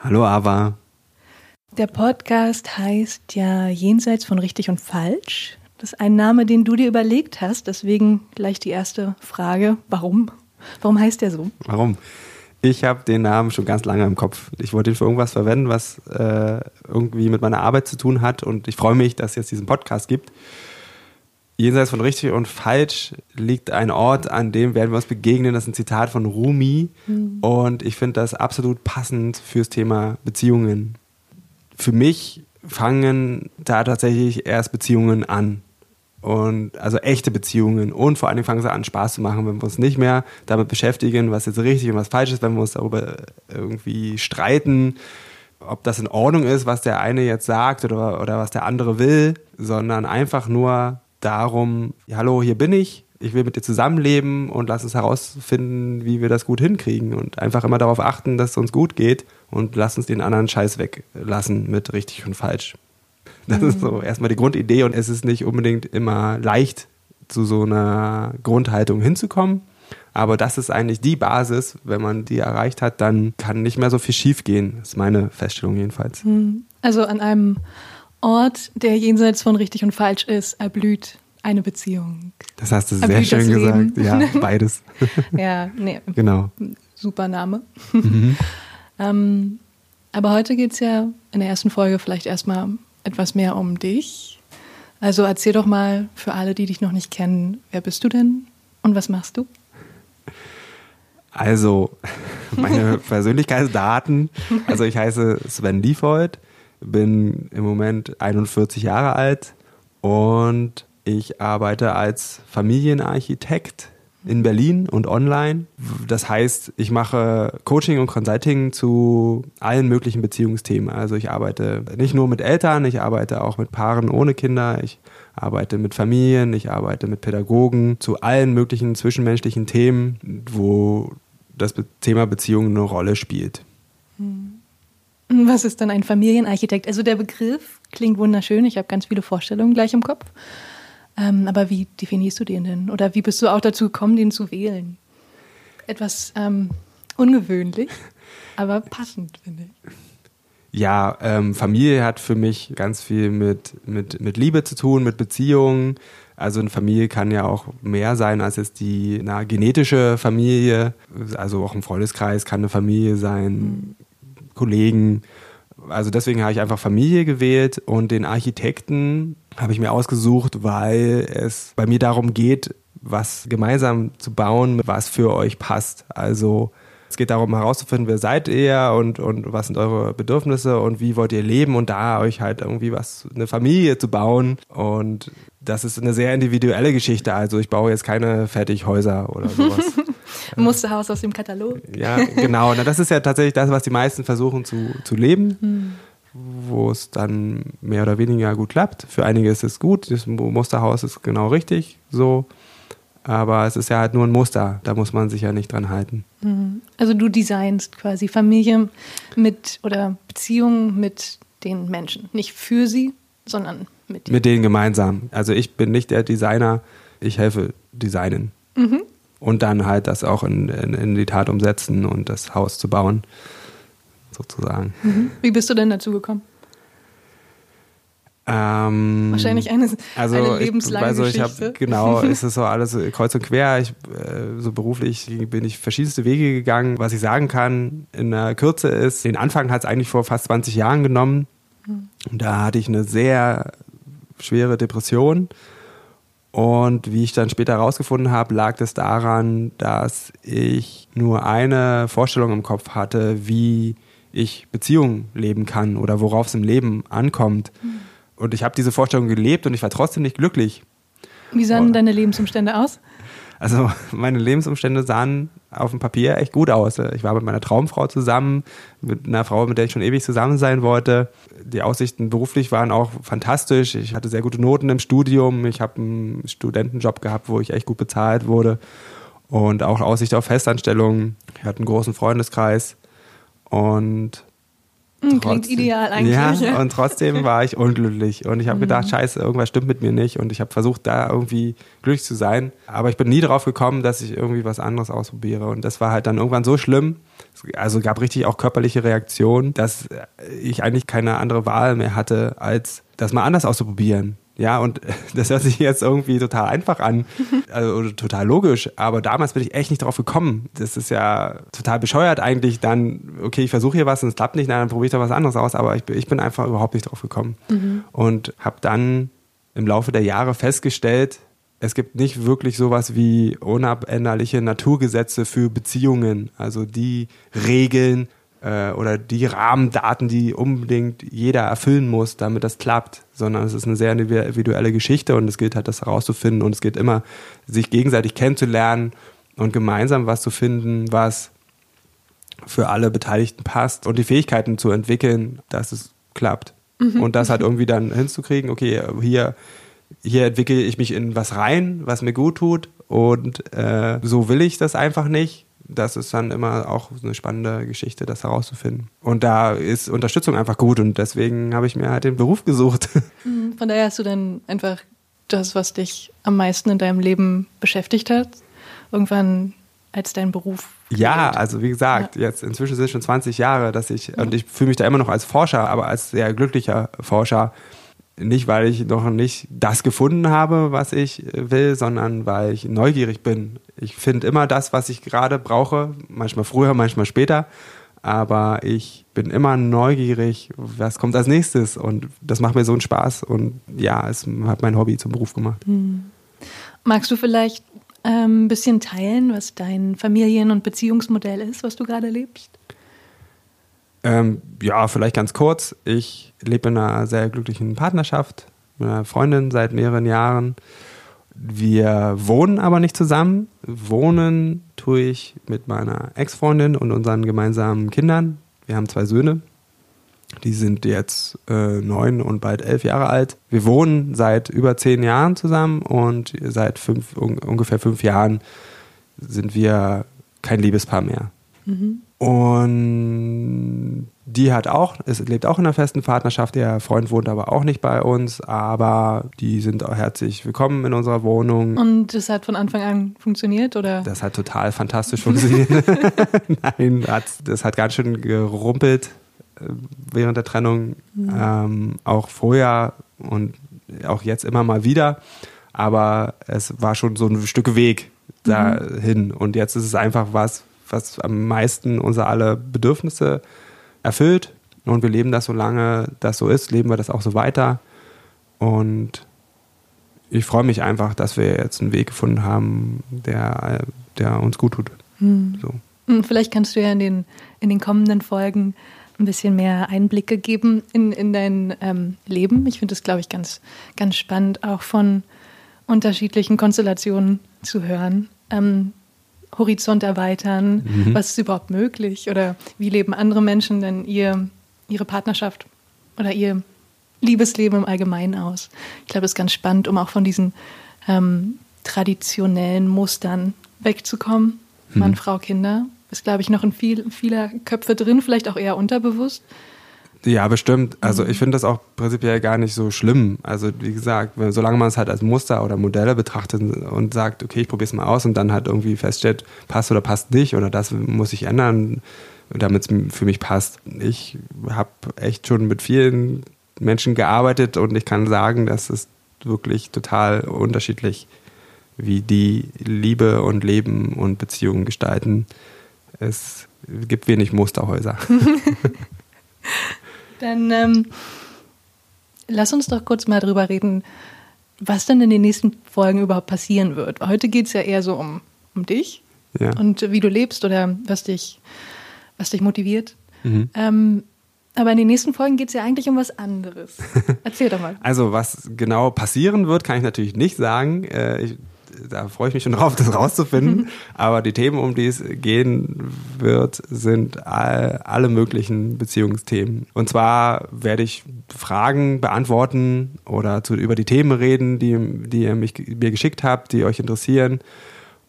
Hallo Ava. Der Podcast heißt ja Jenseits von richtig und falsch. Das ist ein Name, den du dir überlegt hast. Deswegen gleich die erste Frage. Warum? Warum heißt der so? Warum? Ich habe den Namen schon ganz lange im Kopf. Ich wollte ihn für irgendwas verwenden, was äh, irgendwie mit meiner Arbeit zu tun hat. Und ich freue mich, dass es jetzt diesen Podcast gibt. Jenseits von richtig und falsch liegt ein Ort, an dem werden wir uns begegnen. Das ist ein Zitat von Rumi. Mhm. Und ich finde das absolut passend fürs Thema Beziehungen. Für mich fangen da tatsächlich erst Beziehungen an. Und also echte Beziehungen. Und vor allen Dingen fangen sie an, Spaß zu machen, wenn wir uns nicht mehr damit beschäftigen, was jetzt richtig und was falsch ist, wenn wir uns darüber irgendwie streiten, ob das in Ordnung ist, was der eine jetzt sagt oder, oder was der andere will, sondern einfach nur darum, hallo, hier bin ich, ich will mit dir zusammenleben und lass uns herausfinden, wie wir das gut hinkriegen und einfach immer darauf achten, dass es uns gut geht und lass uns den anderen Scheiß weglassen mit richtig und falsch. Das mhm. ist so erstmal die Grundidee und es ist nicht unbedingt immer leicht, zu so einer Grundhaltung hinzukommen. Aber das ist eigentlich die Basis. Wenn man die erreicht hat, dann kann nicht mehr so viel schiefgehen. Das ist meine Feststellung jedenfalls. Mhm. Also an einem Ort, der jenseits von richtig und falsch ist, erblüht eine Beziehung. Das hast du sehr schön gesagt. Ja, beides. ja, nee. Genau. Super Name. Mhm. ähm, aber heute geht es ja in der ersten Folge vielleicht erstmal etwas mehr um dich. Also erzähl doch mal für alle, die dich noch nicht kennen, wer bist du denn und was machst du? Also, meine Persönlichkeitsdaten. Also, ich heiße Sven Liefeuth, bin im Moment 41 Jahre alt und ich arbeite als Familienarchitekt in Berlin und online. Das heißt, ich mache Coaching und Consulting zu allen möglichen Beziehungsthemen. Also ich arbeite nicht nur mit Eltern, ich arbeite auch mit Paaren ohne Kinder, ich arbeite mit Familien, ich arbeite mit Pädagogen zu allen möglichen zwischenmenschlichen Themen, wo das Thema Beziehung eine Rolle spielt. Hm. Was ist dann ein Familienarchitekt? Also der Begriff klingt wunderschön. Ich habe ganz viele Vorstellungen gleich im Kopf. Ähm, aber wie definierst du den denn? Oder wie bist du auch dazu gekommen, den zu wählen? Etwas ähm, ungewöhnlich, aber passend, finde ich. Ja, ähm, Familie hat für mich ganz viel mit, mit, mit Liebe zu tun, mit Beziehungen. Also eine Familie kann ja auch mehr sein als jetzt die na, genetische Familie. Also auch ein Freundeskreis kann eine Familie sein. Mhm. Kollegen. Also deswegen habe ich einfach Familie gewählt und den Architekten habe ich mir ausgesucht, weil es bei mir darum geht, was gemeinsam zu bauen, was für euch passt. Also es geht darum herauszufinden, wer seid ihr und, und was sind eure Bedürfnisse und wie wollt ihr leben und da euch halt irgendwie was, eine Familie zu bauen. Und das ist eine sehr individuelle Geschichte. Also ich baue jetzt keine Fertighäuser oder sowas. Musterhaus aus dem Katalog. Ja, genau. Na, das ist ja tatsächlich das, was die meisten versuchen zu, zu leben. Hm wo es dann mehr oder weniger gut klappt. Für einige ist es gut, das Musterhaus ist genau richtig so. Aber es ist ja halt nur ein Muster, da muss man sich ja nicht dran halten. Hm. Also du designst quasi Familie mit oder Beziehungen mit den Menschen. Nicht für sie, sondern mit denen. Mit denen gemeinsam. Also ich bin nicht der Designer, ich helfe designen. Mhm und dann halt das auch in, in, in, die Tat umsetzen und das Haus zu bauen, sozusagen. Mhm. Wie bist du denn dazu gekommen? Ähm, Wahrscheinlich eine, also eine lebenslange ich, also ich Geschichte. Hab, genau, ist es so alles kreuz und quer. Ich, äh, so beruflich bin ich verschiedenste Wege gegangen. Was ich sagen kann in der Kürze ist, den Anfang hat es eigentlich vor fast 20 Jahren genommen. Mhm. Da hatte ich eine sehr schwere Depression und wie ich dann später herausgefunden habe, lag es daran, dass ich nur eine Vorstellung im Kopf hatte, wie ich Beziehungen leben kann oder worauf es im Leben ankommt. Mhm. Und ich habe diese Vorstellung gelebt und ich war trotzdem nicht glücklich. Wie sahen und, deine Lebensumstände aus? Also meine Lebensumstände sahen auf dem Papier echt gut aus. Ich war mit meiner Traumfrau zusammen, mit einer Frau, mit der ich schon ewig zusammen sein wollte. Die Aussichten beruflich waren auch fantastisch. Ich hatte sehr gute Noten im Studium. Ich habe einen Studentenjob gehabt, wo ich echt gut bezahlt wurde. Und auch Aussicht auf Festanstellungen. Ich hatte einen großen Freundeskreis. Und Klingt trotzdem, ideal eigentlich. Ja, und trotzdem war ich unglücklich. Und ich habe mhm. gedacht, scheiße, irgendwas stimmt mit mir nicht. Und ich habe versucht, da irgendwie glücklich zu sein. Aber ich bin nie darauf gekommen, dass ich irgendwie was anderes ausprobiere. Und das war halt dann irgendwann so schlimm. Also gab richtig auch körperliche Reaktionen, dass ich eigentlich keine andere Wahl mehr hatte, als das mal anders auszuprobieren. Ja, und das hört sich jetzt irgendwie total einfach an also, oder total logisch, aber damals bin ich echt nicht drauf gekommen. Das ist ja total bescheuert eigentlich dann, okay, ich versuche hier was und es klappt nicht, dann probiere ich doch was anderes aus, aber ich, ich bin einfach überhaupt nicht drauf gekommen. Mhm. Und habe dann im Laufe der Jahre festgestellt, es gibt nicht wirklich sowas wie unabänderliche Naturgesetze für Beziehungen, also die Regeln, äh, oder die Rahmendaten, die unbedingt jeder erfüllen muss, damit das klappt, sondern es ist eine sehr individuelle Geschichte und es gilt halt, das herauszufinden und es geht immer, sich gegenseitig kennenzulernen und gemeinsam was zu finden, was für alle Beteiligten passt und die Fähigkeiten zu entwickeln, dass es klappt. Mhm. Und das halt irgendwie dann hinzukriegen, okay, hier, hier entwickle ich mich in was rein, was mir gut tut und äh, so will ich das einfach nicht das ist dann immer auch eine spannende Geschichte, das herauszufinden. Und da ist Unterstützung einfach gut und deswegen habe ich mir halt den Beruf gesucht. Mhm, von daher hast du dann einfach das, was dich am meisten in deinem Leben beschäftigt hat, irgendwann als dein Beruf. Ja, also wie gesagt, ja. jetzt inzwischen sind es schon 20 Jahre, dass ich, ja. und ich fühle mich da immer noch als Forscher, aber als sehr glücklicher Forscher, nicht, weil ich noch nicht das gefunden habe, was ich will, sondern weil ich neugierig bin. Ich finde immer das, was ich gerade brauche, manchmal früher, manchmal später. Aber ich bin immer neugierig, was kommt als nächstes. Und das macht mir so einen Spaß. Und ja, es hat mein Hobby zum Beruf gemacht. Hm. Magst du vielleicht ähm, ein bisschen teilen, was dein Familien- und Beziehungsmodell ist, was du gerade lebst? Ähm, ja, vielleicht ganz kurz. Ich lebe in einer sehr glücklichen Partnerschaft mit einer Freundin seit mehreren Jahren. Wir wohnen aber nicht zusammen. Wohnen tue ich mit meiner Ex-Freundin und unseren gemeinsamen Kindern. Wir haben zwei Söhne. Die sind jetzt äh, neun und bald elf Jahre alt. Wir wohnen seit über zehn Jahren zusammen und seit fünf, un ungefähr fünf Jahren sind wir kein Liebespaar mehr. Mhm. Und die hat auch, es lebt auch in einer festen Partnerschaft. Der Freund wohnt aber auch nicht bei uns, aber die sind auch herzlich willkommen in unserer Wohnung. Und das hat von Anfang an funktioniert, oder? Das hat total fantastisch funktioniert. Nein, das hat ganz schön gerumpelt äh, während der Trennung. Mhm. Ähm, auch vorher und auch jetzt immer mal wieder. Aber es war schon so ein Stück Weg mhm. dahin. Mhm. Und jetzt ist es einfach was, was am meisten unsere alle Bedürfnisse erfüllt. Und wir leben das, solange das so ist, leben wir das auch so weiter. Und ich freue mich einfach, dass wir jetzt einen Weg gefunden haben, der, der uns gut tut. Hm. So. Hm, vielleicht kannst du ja in den, in den kommenden Folgen ein bisschen mehr Einblicke geben in, in dein ähm, Leben. Ich finde es, glaube ich, ganz, ganz spannend, auch von unterschiedlichen Konstellationen zu hören. Ähm, Horizont erweitern? Mhm. Was ist überhaupt möglich? Oder wie leben andere Menschen denn ihr, ihre Partnerschaft oder ihr Liebesleben im Allgemeinen aus? Ich glaube, das ist ganz spannend, um auch von diesen ähm, traditionellen Mustern wegzukommen. Mhm. Mann, Frau, Kinder. Ist, glaube ich, noch in viel, vieler Köpfe drin, vielleicht auch eher unterbewusst. Ja, bestimmt. Also mhm. ich finde das auch prinzipiell gar nicht so schlimm. Also wie gesagt, solange man es halt als Muster oder Modelle betrachtet und sagt, okay, ich probiere es mal aus und dann halt irgendwie feststellt, passt oder passt nicht oder das muss ich ändern, damit es für mich passt. Ich habe echt schon mit vielen Menschen gearbeitet und ich kann sagen, das ist wirklich total unterschiedlich, wie die Liebe und Leben und Beziehungen gestalten. Es gibt wenig Musterhäuser. Dann ähm, lass uns doch kurz mal drüber reden, was denn in den nächsten Folgen überhaupt passieren wird. Heute geht es ja eher so um, um dich ja. und wie du lebst oder was dich, was dich motiviert. Mhm. Ähm, aber in den nächsten Folgen geht es ja eigentlich um was anderes. Erzähl doch mal. Also, was genau passieren wird, kann ich natürlich nicht sagen. Äh, ich, da freue ich mich schon drauf, das rauszufinden. Aber die Themen, um die es gehen wird, sind all, alle möglichen Beziehungsthemen. Und zwar werde ich Fragen beantworten oder zu, über die Themen reden, die, die ihr mich, mir geschickt habt, die euch interessieren.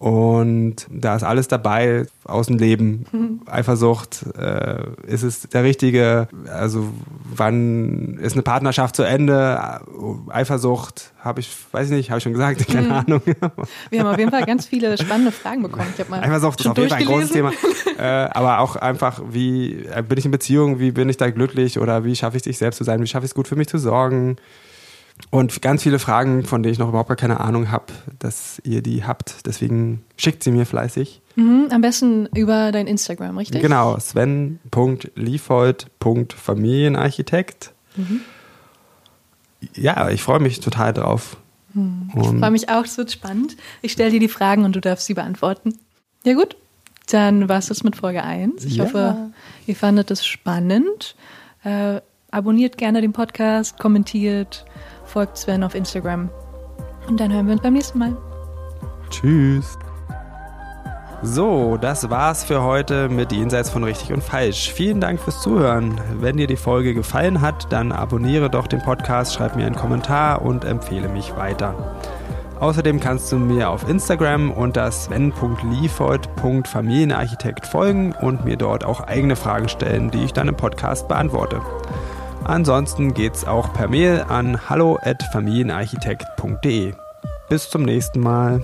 Und da ist alles dabei aus dem Leben. Mhm. Eifersucht, äh, ist es der richtige, also wann ist eine Partnerschaft zu Ende? Eifersucht, habe ich, weiß ich nicht, habe ich schon gesagt, keine mhm. Ahnung. Wir haben auf jeden Fall ganz viele spannende Fragen bekommen. Ich mal Eifersucht ist auf jeden Fall ein großes Thema. äh, aber auch einfach, wie äh, bin ich in Beziehung, wie bin ich da glücklich oder wie schaffe ich sich selbst zu sein, wie schaffe ich es gut für mich zu sorgen? Und ganz viele Fragen, von denen ich noch überhaupt gar keine Ahnung habe, dass ihr die habt. Deswegen schickt sie mir fleißig. Mhm, am besten über dein Instagram, richtig? Genau, sven.liefold.familienarchitekt. Mhm. Ja, ich freue mich total drauf. Mhm. Ich freue mich auch, es wird spannend. Ich stelle dir die Fragen und du darfst sie beantworten. Ja gut, dann war es das mit Folge 1. Ich ja. hoffe, ihr fandet es spannend. Äh, abonniert gerne den Podcast, kommentiert, folgt Sven auf Instagram. Und dann hören wir uns beim nächsten Mal. Tschüss. So, das war's für heute mit Jenseits von Richtig und Falsch. Vielen Dank fürs Zuhören. Wenn dir die Folge gefallen hat, dann abonniere doch den Podcast, schreib mir einen Kommentar und empfehle mich weiter. Außerdem kannst du mir auf Instagram unter sven.liefold.familienarchitekt folgen und mir dort auch eigene Fragen stellen, die ich dann im Podcast beantworte. Ansonsten geht's auch per Mail an hallo@familienarchitekt.de. Bis zum nächsten Mal.